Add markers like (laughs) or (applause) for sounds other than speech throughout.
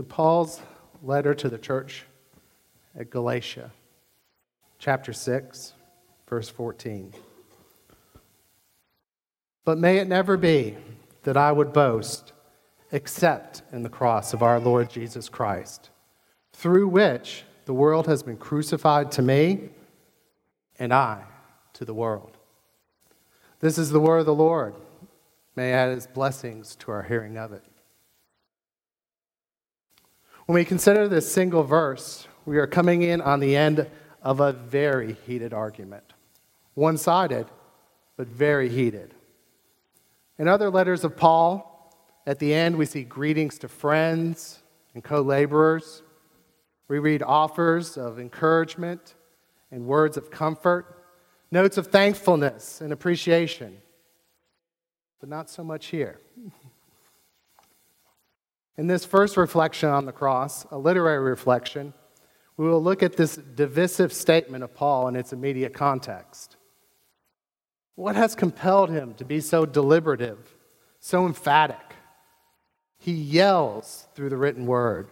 to Paul's letter to the church at Galatia, chapter 6, verse 14. But may it never be that I would boast except in the cross of our Lord Jesus Christ, through which the world has been crucified to me and I to the world. This is the word of the Lord. May add his blessings to our hearing of it. When we consider this single verse, we are coming in on the end of a very heated argument. One sided, but very heated. In other letters of Paul, at the end, we see greetings to friends and co laborers. We read offers of encouragement and words of comfort, notes of thankfulness and appreciation. But not so much here. In this first reflection on the cross, a literary reflection, we will look at this divisive statement of Paul in its immediate context. What has compelled him to be so deliberative, so emphatic? He yells through the written word.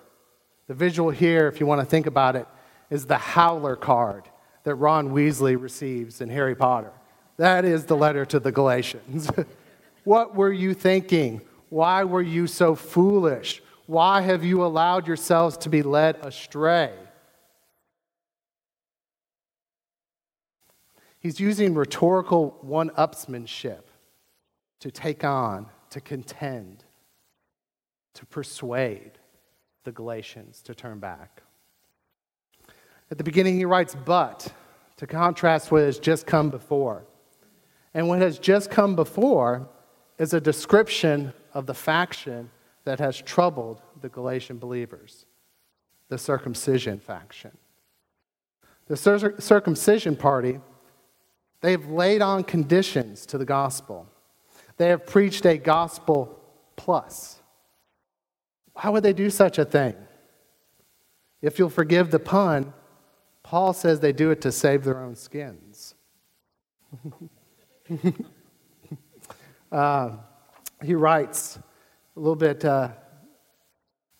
The visual here, if you want to think about it, is the howler card that Ron Weasley receives in Harry Potter. That is the letter to the Galatians. (laughs) what were you thinking? Why were you so foolish? Why have you allowed yourselves to be led astray? He's using rhetorical one upsmanship to take on, to contend, to persuade the Galatians to turn back. At the beginning, he writes, but, to contrast what has just come before. And what has just come before is a description of the faction that has troubled the Galatian believers the circumcision faction. The circumcision party They've laid on conditions to the gospel. They have preached a gospel plus. Why would they do such a thing? If you'll forgive the pun, Paul says they do it to save their own skins. (laughs) uh, he writes a little bit uh,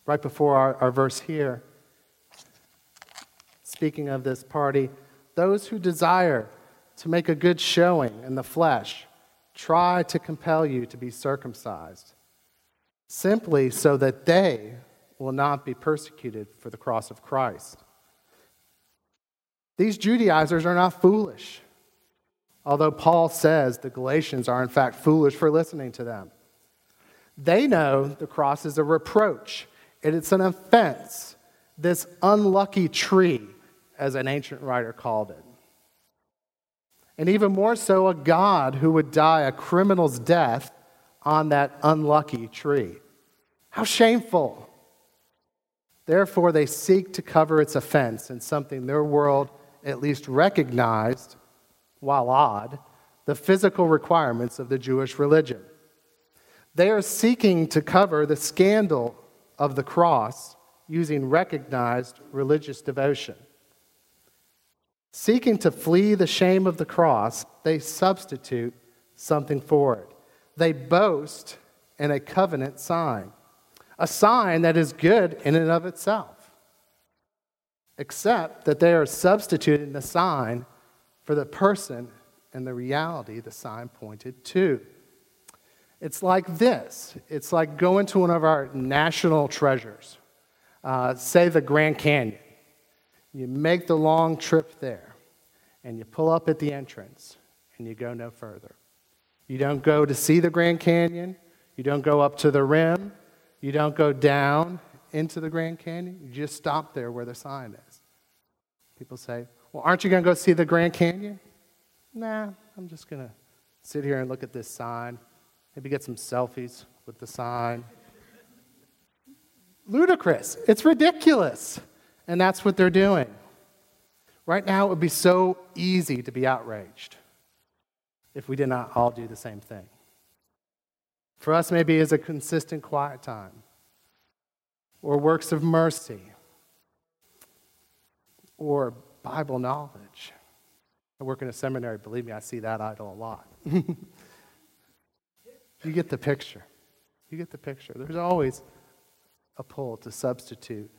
right before our, our verse here, speaking of this party, those who desire to make a good showing in the flesh try to compel you to be circumcised, simply so that they will not be persecuted for the cross of Christ. These Judaizers are not foolish, although Paul says the Galatians are in fact foolish for listening to them. They know the cross is a reproach, and it's an offense, this unlucky tree, as an ancient writer called it and even more so, a God who would die a criminal's death on that unlucky tree. How shameful! Therefore, they seek to cover its offense in something their world at least recognized, while odd, the physical requirements of the Jewish religion. They are seeking to cover the scandal of the cross using recognized religious devotion. Seeking to flee the shame of the cross, they substitute something for it. They boast in a covenant sign, a sign that is good in and of itself, except that they are substituting the sign for the person and the reality the sign pointed to. It's like this it's like going to one of our national treasures, uh, say the Grand Canyon. You make the long trip there, and you pull up at the entrance, and you go no further. You don't go to see the Grand Canyon, you don't go up to the rim, you don't go down into the Grand Canyon, you just stop there where the sign is. People say, Well, aren't you going to go see the Grand Canyon? Nah, I'm just going to sit here and look at this sign, maybe get some selfies with the sign. Ludicrous. It's ridiculous. And that's what they're doing. Right now, it would be so easy to be outraged if we did not all do the same thing. For us, maybe is a consistent quiet time, or works of mercy, or Bible knowledge. I work in a seminary, believe me, I see that idol a lot. (laughs) you get the picture. You get the picture. There's always a pull to substitute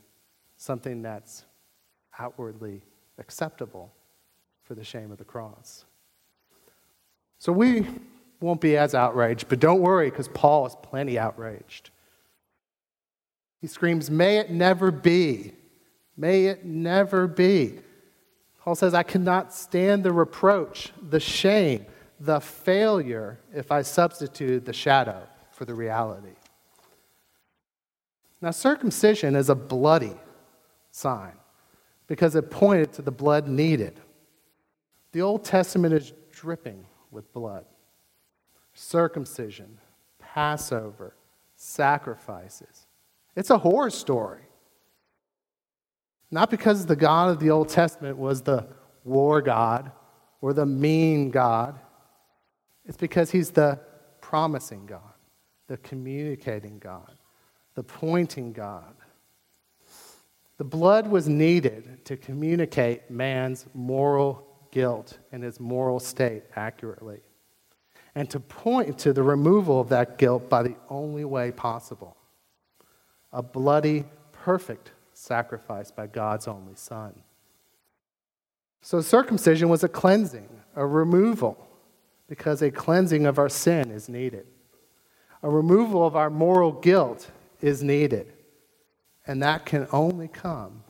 something that's outwardly acceptable for the shame of the cross. So we won't be as outraged, but don't worry because Paul is plenty outraged. He screams, May it never be. May it never be. Paul says, I cannot stand the reproach, the shame, the failure if I substitute the shadow for the reality. Now, circumcision is a bloody sign because it pointed to the blood needed. The Old Testament is dripping with blood. Circumcision, Passover, sacrifices. It's a horror story. Not because the God of the Old Testament was the war God or the mean God. It's because he's the promising God, the communicating God, the pointing God. The blood was needed to communicate man's moral guilt and his moral state accurately, and to point to the removal of that guilt by the only way possible a bloody, perfect sacrifice by God's only Son. So, circumcision was a cleansing, a removal, because a cleansing of our sin is needed. A removal of our moral guilt is needed. And that can only come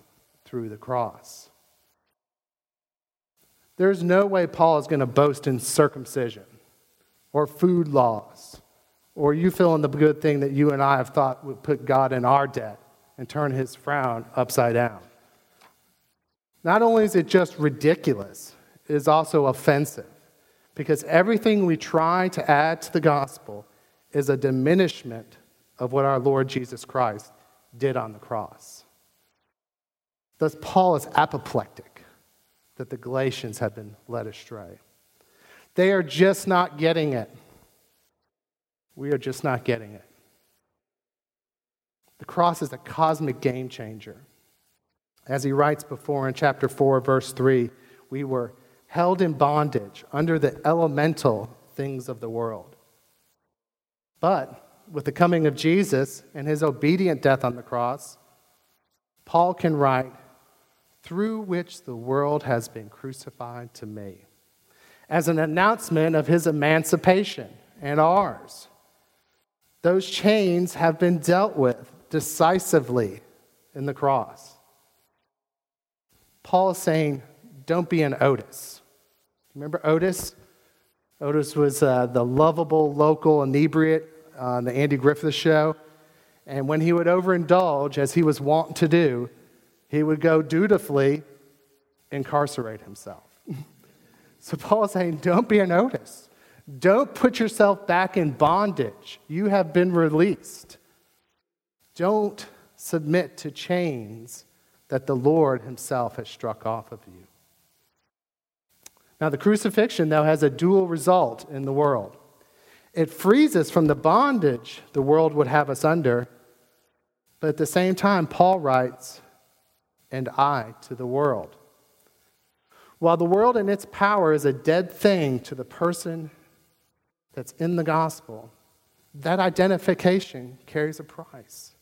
through the cross. There's no way Paul is going to boast in circumcision or food laws or you fill in the good thing that you and I have thought would put God in our debt and turn his frown upside down. Not only is it just ridiculous, it is also offensive because everything we try to add to the gospel is a diminishment of what our Lord Jesus Christ did on the cross. Thus, Paul is apoplectic that the Galatians have been led astray. They are just not getting it. We are just not getting it. The cross is a cosmic game changer. As he writes before in chapter 4, verse 3, we were held in bondage under the elemental things of the world. But with the coming of Jesus and his obedient death on the cross, Paul can write, through which the world has been crucified to me, as an announcement of his emancipation and ours. Those chains have been dealt with decisively in the cross. Paul is saying, don't be an Otis. Remember Otis? Otis was uh, the lovable local inebriate on the Andy Griffith show. And when he would overindulge, as he was wont to do, he would go dutifully incarcerate himself. (laughs) so Paul is saying, don't be an Otis. Don't put yourself back in bondage. You have been released. Don't submit to chains that the Lord Himself has struck off of you. Now, the crucifixion, though, has a dual result in the world. It frees us from the bondage the world would have us under, but at the same time, Paul writes, and I to the world. While the world and its power is a dead thing to the person that's in the gospel, that identification carries a price.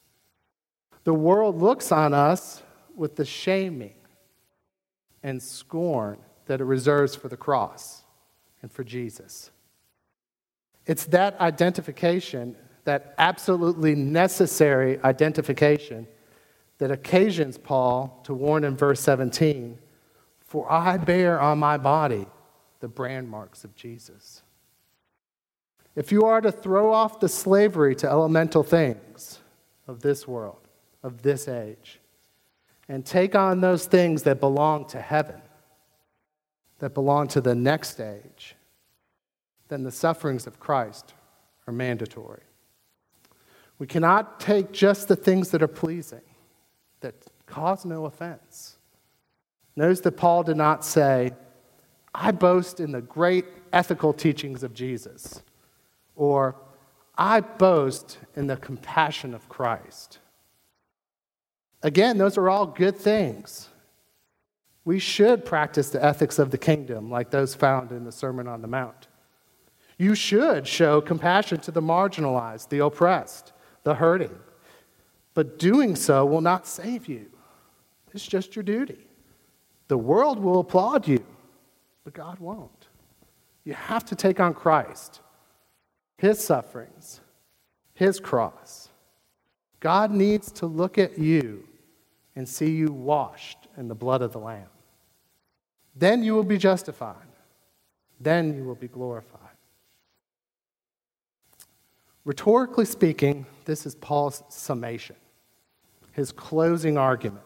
The world looks on us with the shaming and scorn that it reserves for the cross and for Jesus. It's that identification, that absolutely necessary identification, that occasions Paul to warn in verse 17 For I bear on my body the brand marks of Jesus. If you are to throw off the slavery to elemental things of this world, of this age, and take on those things that belong to heaven, that belong to the next age, then the sufferings of Christ are mandatory. We cannot take just the things that are pleasing, that cause no offense. Notice that Paul did not say, I boast in the great ethical teachings of Jesus, or I boast in the compassion of Christ. Again, those are all good things. We should practice the ethics of the kingdom like those found in the Sermon on the Mount. You should show compassion to the marginalized, the oppressed, the hurting. But doing so will not save you. It's just your duty. The world will applaud you, but God won't. You have to take on Christ, His sufferings, His cross. God needs to look at you and see you washed in the blood of the Lamb. Then you will be justified. Then you will be glorified. Rhetorically speaking, this is Paul's summation, his closing argument.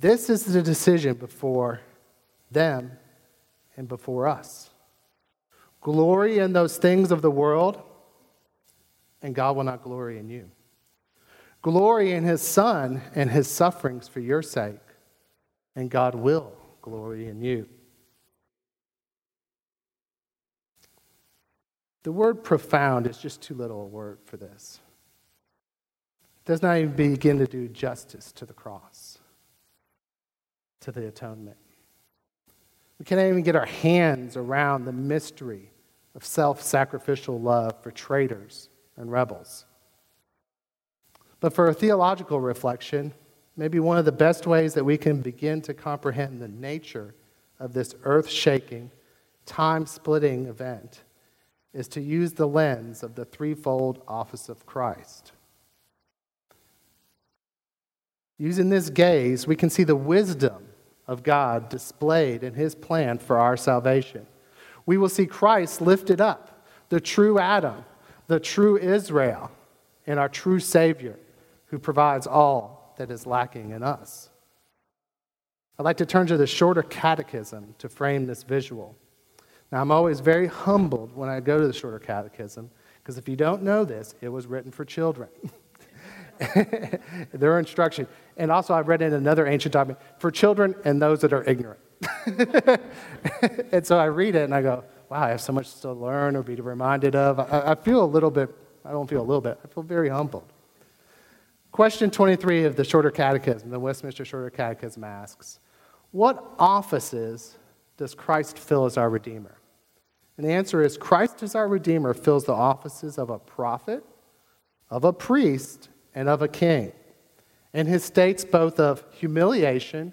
This is the decision before them and before us. Glory in those things of the world, and God will not glory in you. Glory in his Son and his sufferings for your sake, and God will glory in you. The word profound is just too little a word for this. It does not even begin to do justice to the cross, to the atonement. We can't even get our hands around the mystery of self sacrificial love for traitors and rebels. But for a theological reflection, maybe one of the best ways that we can begin to comprehend the nature of this earth shaking, time splitting event is to use the lens of the threefold office of Christ. Using this gaze, we can see the wisdom of God displayed in his plan for our salvation. We will see Christ lifted up, the true Adam, the true Israel, and our true Savior who provides all that is lacking in us. I'd like to turn to the shorter catechism to frame this visual. Now, I'm always very humbled when I go to the Shorter Catechism, because if you don't know this, it was written for children. (laughs) Their instruction. And also, I've read in another ancient document for children and those that are ignorant. (laughs) and so I read it and I go, wow, I have so much to learn or be reminded of. I, I feel a little bit, I don't feel a little bit, I feel very humbled. Question 23 of the Shorter Catechism, the Westminster Shorter Catechism asks, What offices does Christ fill as our Redeemer? And the answer is Christ as our Redeemer fills the offices of a prophet, of a priest, and of a king. In his states both of humiliation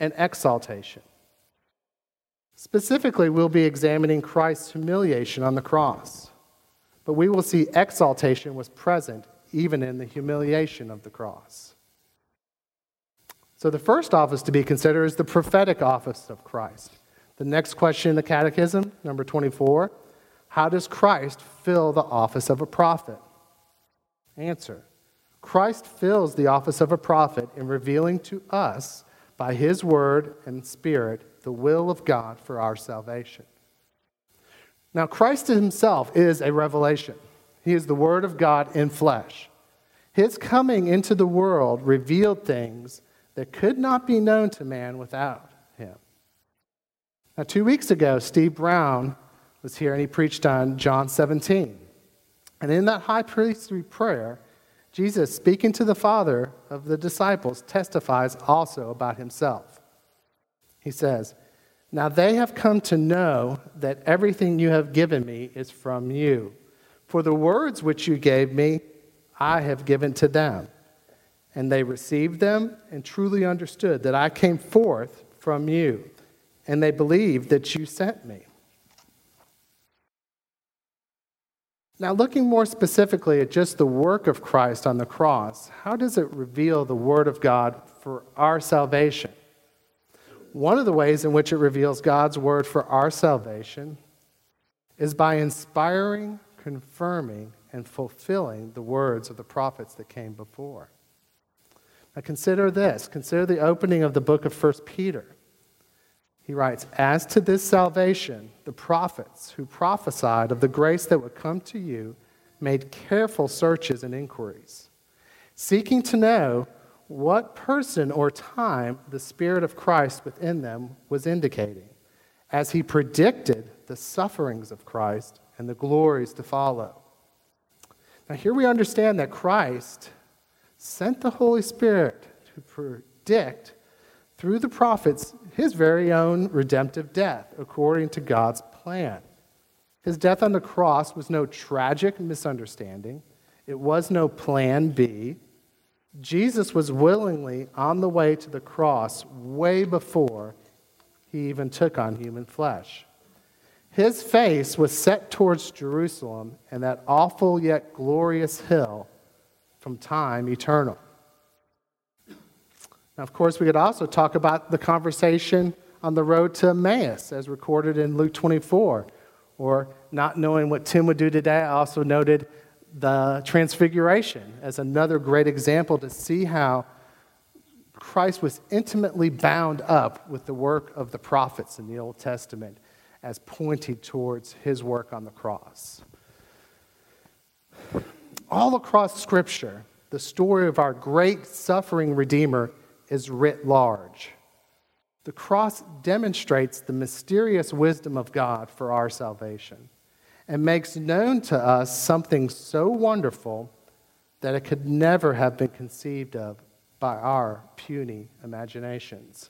and exaltation. Specifically, we'll be examining Christ's humiliation on the cross. But we will see exaltation was present even in the humiliation of the cross. So, the first office to be considered is the prophetic office of Christ. The next question in the Catechism, number 24 How does Christ fill the office of a prophet? Answer Christ fills the office of a prophet in revealing to us, by his word and spirit, the will of God for our salvation. Now, Christ himself is a revelation, he is the word of God in flesh. His coming into the world revealed things that could not be known to man without him. now, two weeks ago, Steve Brown was here and he preached on John 17. And in that high priestly prayer, Jesus, speaking to the Father of the disciples, testifies also about himself. He says, Now they have come to know that everything you have given me is from you. For the words which you gave me, I have given to them. And they received them and truly understood that I came forth from you and they believed that you sent me. Now, looking more specifically at just the work of Christ on the cross, how does it reveal the Word of God for our salvation? One of the ways in which it reveals God's Word for our salvation is by inspiring, confirming, and fulfilling the words of the prophets that came before. Now, consider this consider the opening of the book of 1 Peter. He writes, As to this salvation, the prophets who prophesied of the grace that would come to you made careful searches and inquiries, seeking to know what person or time the Spirit of Christ within them was indicating, as he predicted the sufferings of Christ and the glories to follow. Now, here we understand that Christ sent the Holy Spirit to predict through the prophets his very own redemptive death according to God's plan. His death on the cross was no tragic misunderstanding, It was no plan B. Jesus was willingly on the way to the cross way before he even took on human flesh. His face was set towards Jerusalem and that awful yet glorious hill from time eternal. Now, of course, we could also talk about the conversation on the road to Emmaus, as recorded in Luke 24. Or not knowing what Tim would do today, I also noted the Transfiguration as another great example to see how Christ was intimately bound up with the work of the prophets in the Old Testament as pointing towards his work on the cross. All across Scripture, the story of our great suffering Redeemer is writ large. The cross demonstrates the mysterious wisdom of God for our salvation and makes known to us something so wonderful that it could never have been conceived of by our puny imaginations.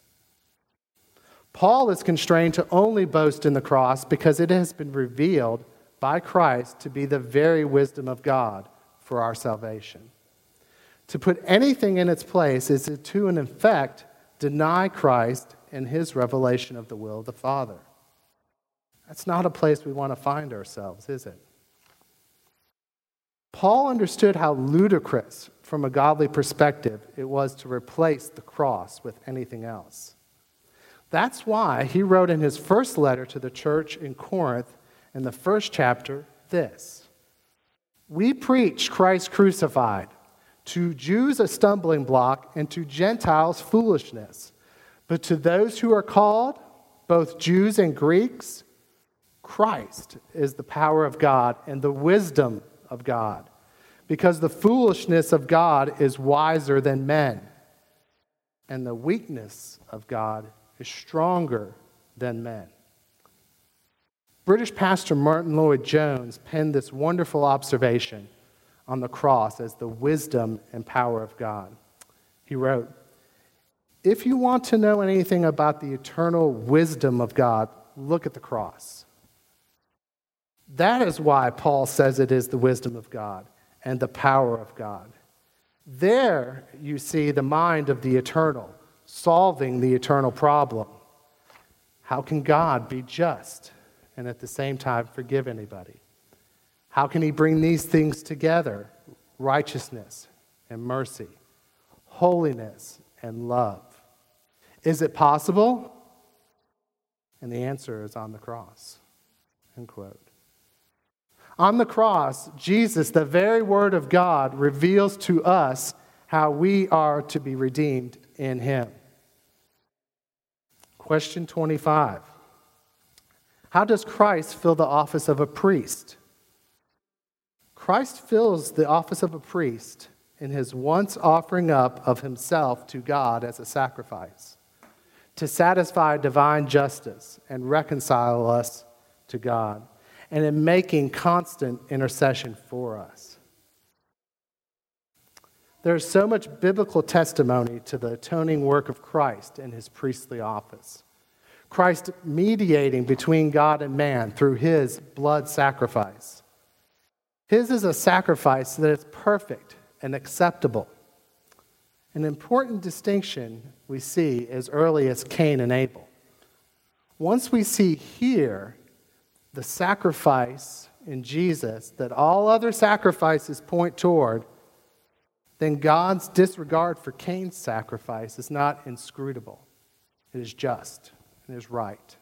Paul is constrained to only boast in the cross because it has been revealed by Christ to be the very wisdom of God for our salvation. To put anything in its place is to, in effect, deny Christ and his revelation of the will of the Father. That's not a place we want to find ourselves, is it? Paul understood how ludicrous, from a godly perspective, it was to replace the cross with anything else. That's why he wrote in his first letter to the church in Corinth, in the first chapter, this We preach Christ crucified, to Jews a stumbling block, and to Gentiles foolishness. But to those who are called, both Jews and Greeks, Christ is the power of God and the wisdom of God, because the foolishness of God is wiser than men, and the weakness of God is stronger than men. British pastor Martyn Lloyd-Jones penned this wonderful observation on the cross as the wisdom and power of God. He wrote, If you want to know anything about the eternal wisdom of God, look at the cross. That is why Paul says it is the wisdom of God and the power of God. There you see the mind of the eternal solving the eternal problem. How can God be just and at the same time forgive anybody? How can he bring these things together? Righteousness and mercy, holiness and love. Is it possible? And the answer is on the cross. End quote. On the cross, Jesus, the very Word of God, reveals to us how we are to be redeemed in Him. Question 25 How does Christ fill the office of a priest? Christ fills the office of a priest in his once offering up of himself to God as a sacrifice to satisfy divine justice and reconcile us to God and in making constant intercession for us. There's so much biblical testimony to the atoning work of Christ in his priestly office. Christ mediating between God and man through his blood sacrifice. His is a sacrifice that is perfect and acceptable. An important distinction we see as early as Cain and Abel. Once we see here the sacrifice in Jesus that all other sacrifices point toward, then God's disregard for Cain's sacrifice is not inscrutable. It is just, it is right.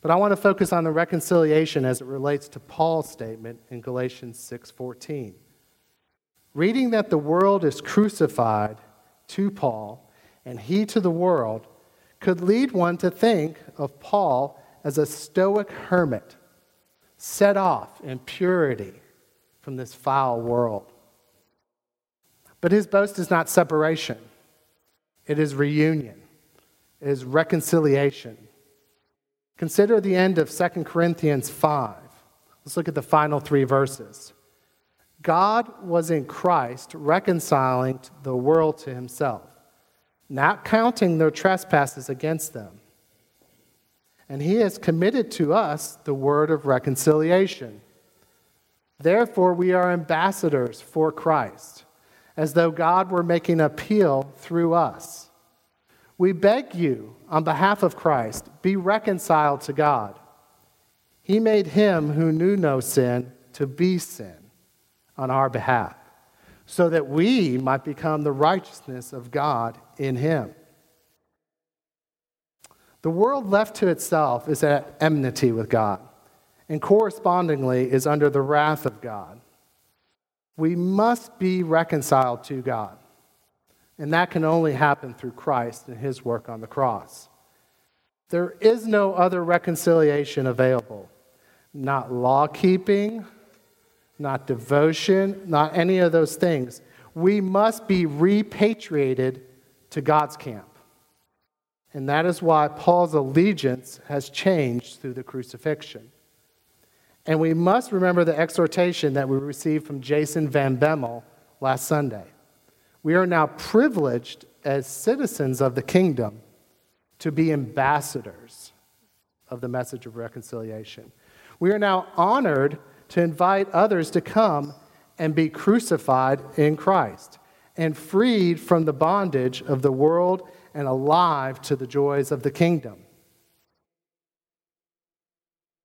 But I want to focus on the reconciliation as it relates to Paul's statement in Galatians 6:14. Reading that the world is crucified to Paul and he to the world could lead one to think of Paul as a stoic hermit set off in purity from this foul world. But his boast is not separation, it is reunion, it is reconciliation. Consider the end of 2 Corinthians 5. Let's look at the final three verses. God was in Christ reconciling the world to himself, not counting their trespasses against them and he has committed to us the word of reconciliation. Therefore, we are ambassadors for Christ, as though God were making appeal through us. We beg you, on behalf of Christ, be reconciled to God. He made him who knew no sin to be sin on our behalf, so that we might become the righteousness of God in him. The world left to itself is at enmity with God, and correspondingly is under the wrath of God. We must be reconciled to God, and that can only happen through Christ and his work on the cross. There is no other reconciliation available, not law keeping, not devotion, not any of those things. We must be repatriated to God's camp. And that is why Paul's allegiance has changed through the crucifixion. And we must remember the exhortation that we received from Jason Van Bemmel last Sunday. We are now privileged as citizens of the kingdom to be ambassadors of the message of reconciliation. We are now honored to invite others to come and be crucified in Christ and freed from the bondage of the world and alive to the joys of the kingdom.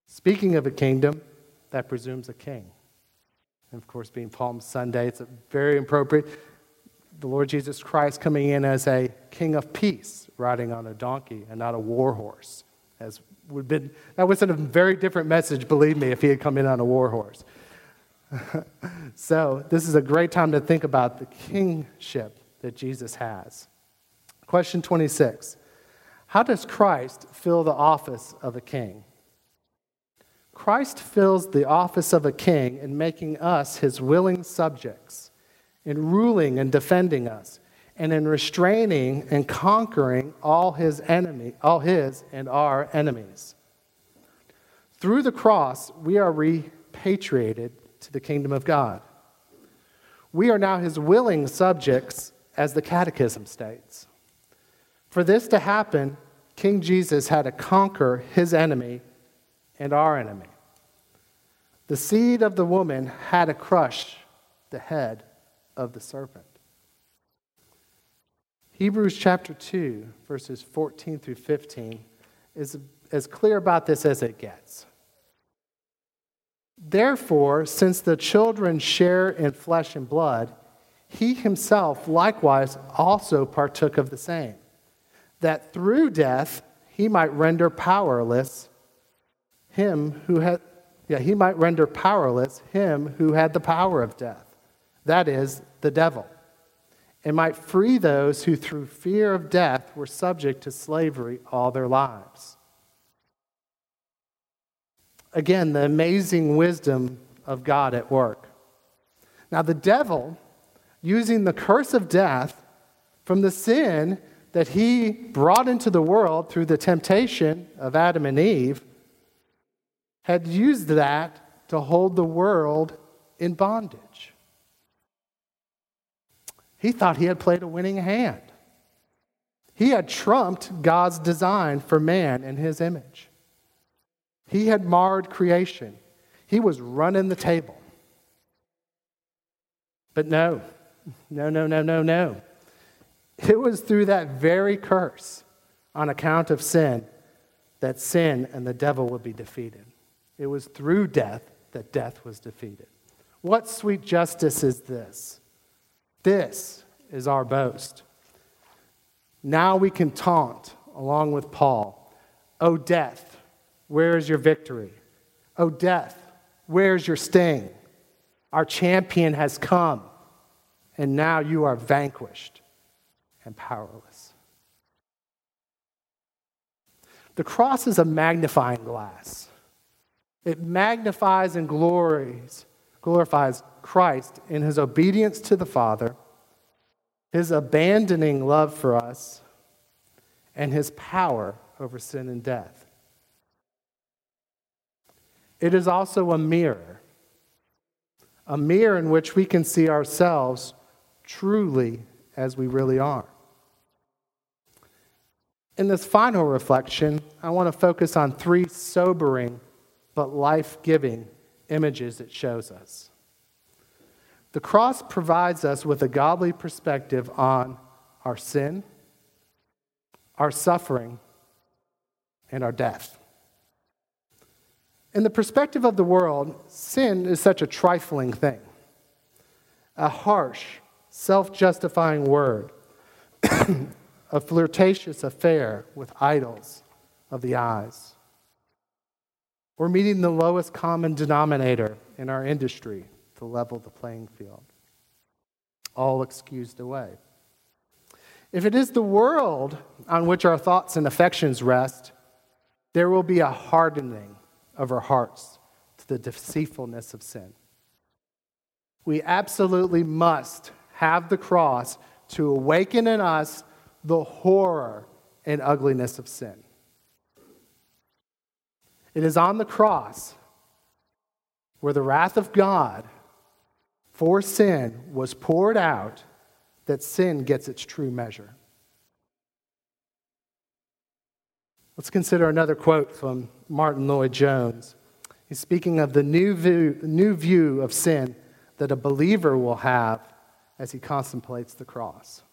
Speaking of a kingdom, that presumes a king. And of course, being Palm Sunday, it's very appropriate. The Lord Jesus Christ coming in as a king of peace, riding on a donkey and not a war horse. As would been, that was a very different message, believe me, if he had come in on a war horse. (laughs) so, this is a great time to think about the kingship that Jesus has. Question 26 How does Christ fill the office of a king? Christ fills the office of a king in making us his willing subjects, in ruling and defending us, and in restraining and conquering all his enemy, all his and our enemies. Through the cross, we are repatriated to the kingdom of God. We are now his willing subjects, as the Catechism states. For this to happen, King Jesus had to conquer his enemy and our enemy. The seed of the woman had to crush the head of the serpent. Hebrews chapter 2, verses 14 through 15, is as clear about this as it gets. Therefore, since the children share in flesh and blood, he himself likewise also partook of the same that through death he might render powerless him who had yeah he might render powerless him who had the power of death that is the devil and might free those who through fear of death were subject to slavery all their lives. Again the amazing wisdom of god at work. Now the devil using the curse of death from the sin that he brought into the world through the temptation of Adam and Eve had used that to hold the world in bondage. He thought he had played a winning hand. He had trumped God's design for man in his image. He had marred creation. He was running the table. But no, no, no, no, no, no. It was through that very curse on account of sin that sin and the devil would be defeated. It was through death that death was defeated. What sweet justice is this? This is our boast. Now we can taunt along with Paul O death, where is your victory? O death, where's your sting? Our champion has come, and now you are vanquished and powerless. The cross is a magnifying glass. It magnifies and glories, glorifies Christ in his obedience to the Father, his abandoning love for us, and his power over sin and death. It is also a mirror, a mirror in which we can see ourselves truly as we really are. In this final reflection, I want to focus on three sobering but life giving images it shows us. The cross provides us with a godly perspective on our sin, our suffering, and our death. In the perspective of the world, sin is such a trifling thing, a harsh, self justifying word, (clears throat) a flirtatious affair with idols of the eyes. We're meeting the lowest common denominator in our industry to level the playing field. All excused away. If it is the world on which our thoughts and affections rest, there will be a hardening of our hearts to the deceitfulness of sin. We absolutely must have the cross to awaken in us the horror and ugliness of sin. It is on the cross where the wrath of God for sin was poured out that sin gets its true measure. Let's consider another quote from Martyn Lloyd-Jones. He's speaking of the new view, new view of sin that a believer will have as he contemplates the cross.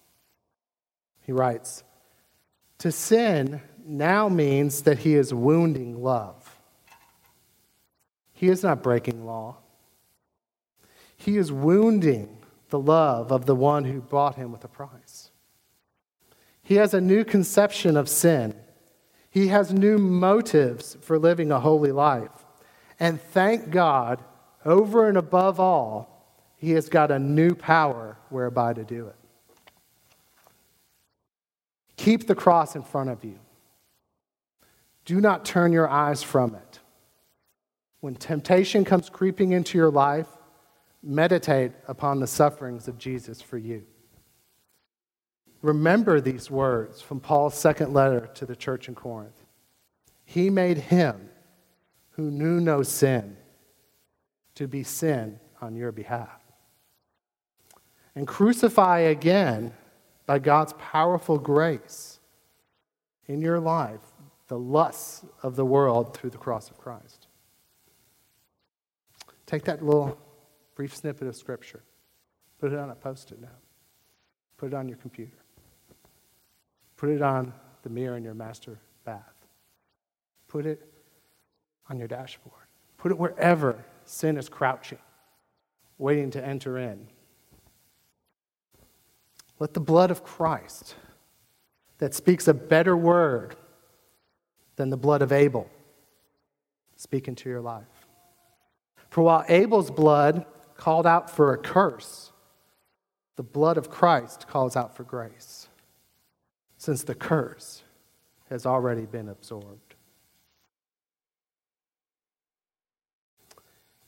He writes To sin now means that he is wounding love. He is not breaking law, he is wounding the love of the one who bought him with a price. He has a new conception of sin. He has new motives for living a holy life. And thank God, over and above all, he has got a new power whereby to do it. Keep the cross in front of you. Do not turn your eyes from it. When temptation comes creeping into your life, meditate upon the sufferings of Jesus for you. Remember these words from Paul's second letter to the church in Corinth. He made him who knew no sin to be sin on your behalf. And crucify again by God's powerful grace in your life the lusts of the world through the cross of Christ. Take that little brief snippet of Scripture, put it on a post it note, put it on your computer, put it on the mirror in your master bath, put it on your dashboard, put it wherever sin is crouching, waiting to enter in. Let the blood of Christ that speaks a better word than the blood of Abel speak into your life. For while Abel's blood called out for a curse, the blood of Christ calls out for grace, since the curse has already been absorbed.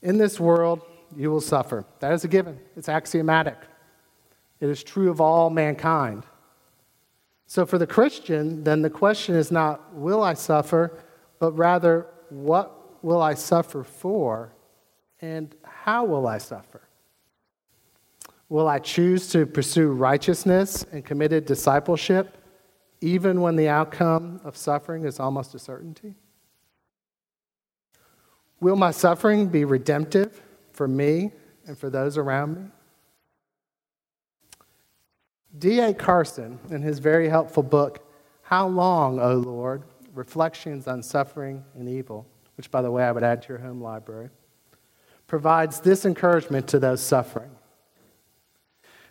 In this world, you will suffer. That is a given, it's axiomatic. It is true of all mankind. So, for the Christian, then the question is not, will I suffer, but rather, what will I suffer for, and how will I suffer? Will I choose to pursue righteousness and committed discipleship, even when the outcome of suffering is almost a certainty? Will my suffering be redemptive for me and for those around me? D.A. Carson, in his very helpful book, How Long, O Lord? Reflections on Suffering and Evil, which, by the way, I would add to your home library, provides this encouragement to those suffering.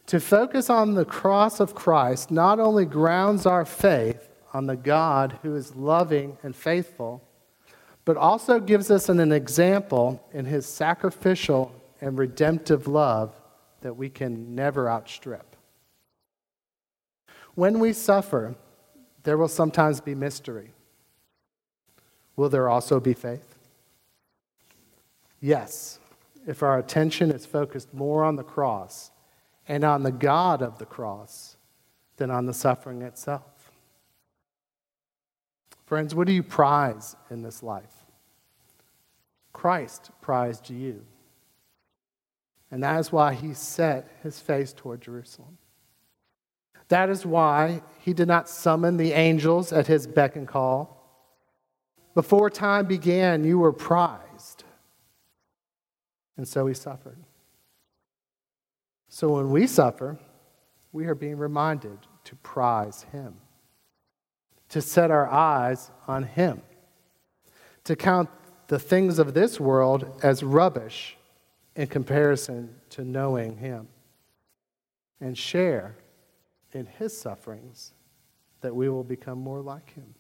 To focus on the cross of Christ not only grounds our faith on the God who is loving and faithful, but also gives us an, example in his sacrificial and redemptive love that we can never outstrip. When we suffer, there will sometimes be mystery. Will there also be faith? Yes, if our attention is focused more on the cross and on the God of the cross than on the suffering itself. Friends, what do you prize in this life? Christ prized you. And that is why he set his face toward Jerusalem. That is why he did not summon the angels at his beck and call. Before time began, you were prized. And so he suffered. So when we suffer, we are being reminded to prize him, to set our eyes on him, to count the things of this world as rubbish in comparison to knowing him, and share in his sufferings that we will become more like him.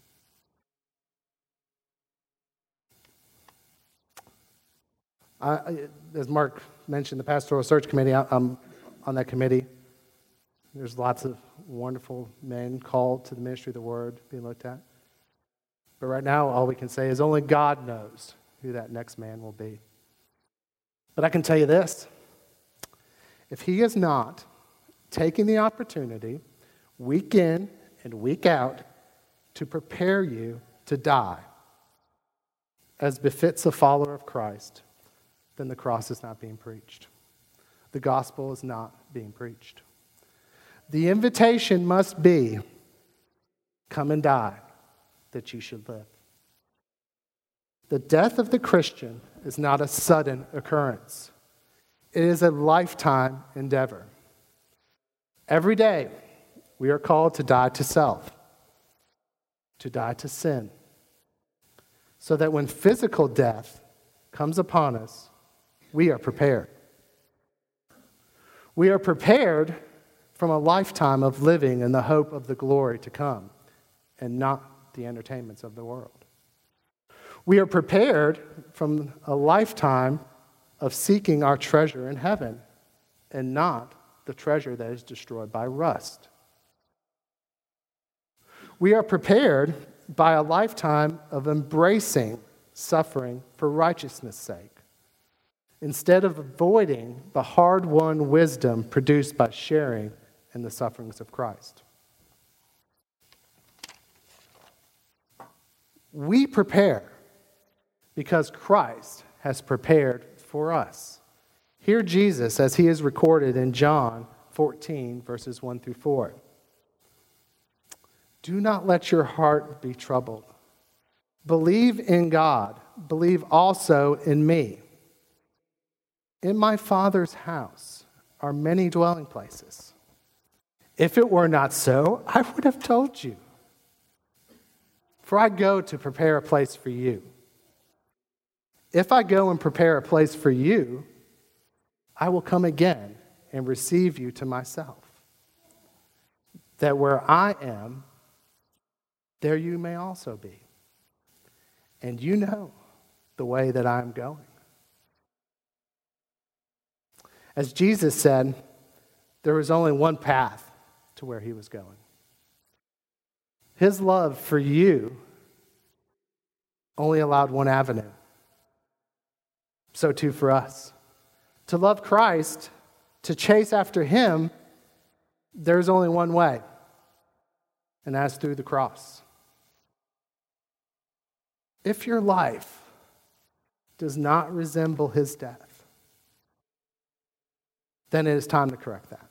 I, as Mark mentioned, the Pastoral Search Committee, I'm on that committee. There's lots of wonderful men called to the ministry of the word being looked at. But right now, all we can say is only God knows who that next man will be. But I can tell you this if he is not taking the opportunity week in and week out to prepare you to die as befits a follower of Christ, then the cross is not being preached. The gospel is not being preached. The invitation must be come and die that you should live. The death of the Christian is not a sudden occurrence, it is a lifetime endeavor. Every day, we are called to die to self, to die to sin, so that when physical death comes upon us, we are prepared. We are prepared from a lifetime of living in the hope of the glory to come and not the entertainments of the world. We are prepared from a lifetime of seeking our treasure in heaven and not the treasure that is destroyed by rust. We are prepared by a lifetime of embracing suffering for righteousness' sake instead of avoiding the hard won wisdom produced by sharing in the sufferings of Christ. We prepare because Christ has prepared for us. Hear Jesus as he is recorded in John 14, verses 1 through 4. Do not let your heart be troubled. Believe in God, believe also in me. In my Father's house are many dwelling places. If it were not so, I would have told you. For I go to prepare a place for you. If I go and prepare a place for you, I will come again and receive you to myself, that where I am, there you may also be. And you know the way that I'm going. As Jesus said, there was only one path to where he was going. His love for you only allowed one avenue. So, too, for us. To love Christ, to chase after him, there's only one way, and that's through the cross. If your life does not resemble his death, then it is time to correct that.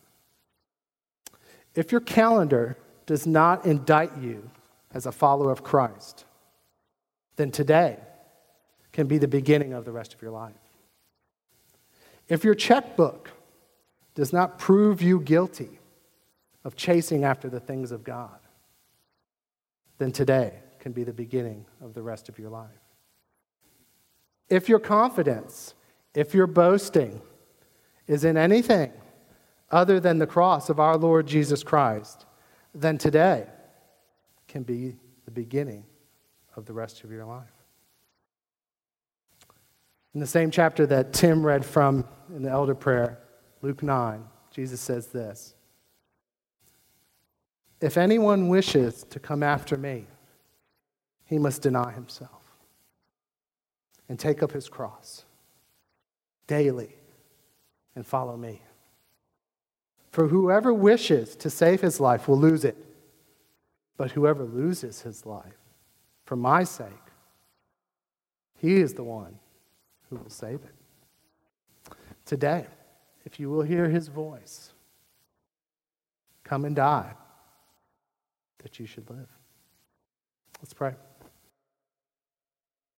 If your calendar does not indict you as a follower of Christ, then today can be the beginning of the rest of your life. If your checkbook does not prove you guilty of chasing after the things of God, then today can be the beginning of the rest of your life. If your confidence, if your boasting, is in anything other than the cross of our Lord Jesus Christ, then today can be the beginning of the rest of your life. In the same chapter that Tim read from in the elder prayer, Luke 9, Jesus says this If anyone wishes to come after me, he must deny himself and take up his cross daily and follow me. For whoever wishes to save his life will lose it, but whoever loses his life for my sake, he is the one who will save it. Today, if you will hear his voice, come and die that you should live. Let's pray.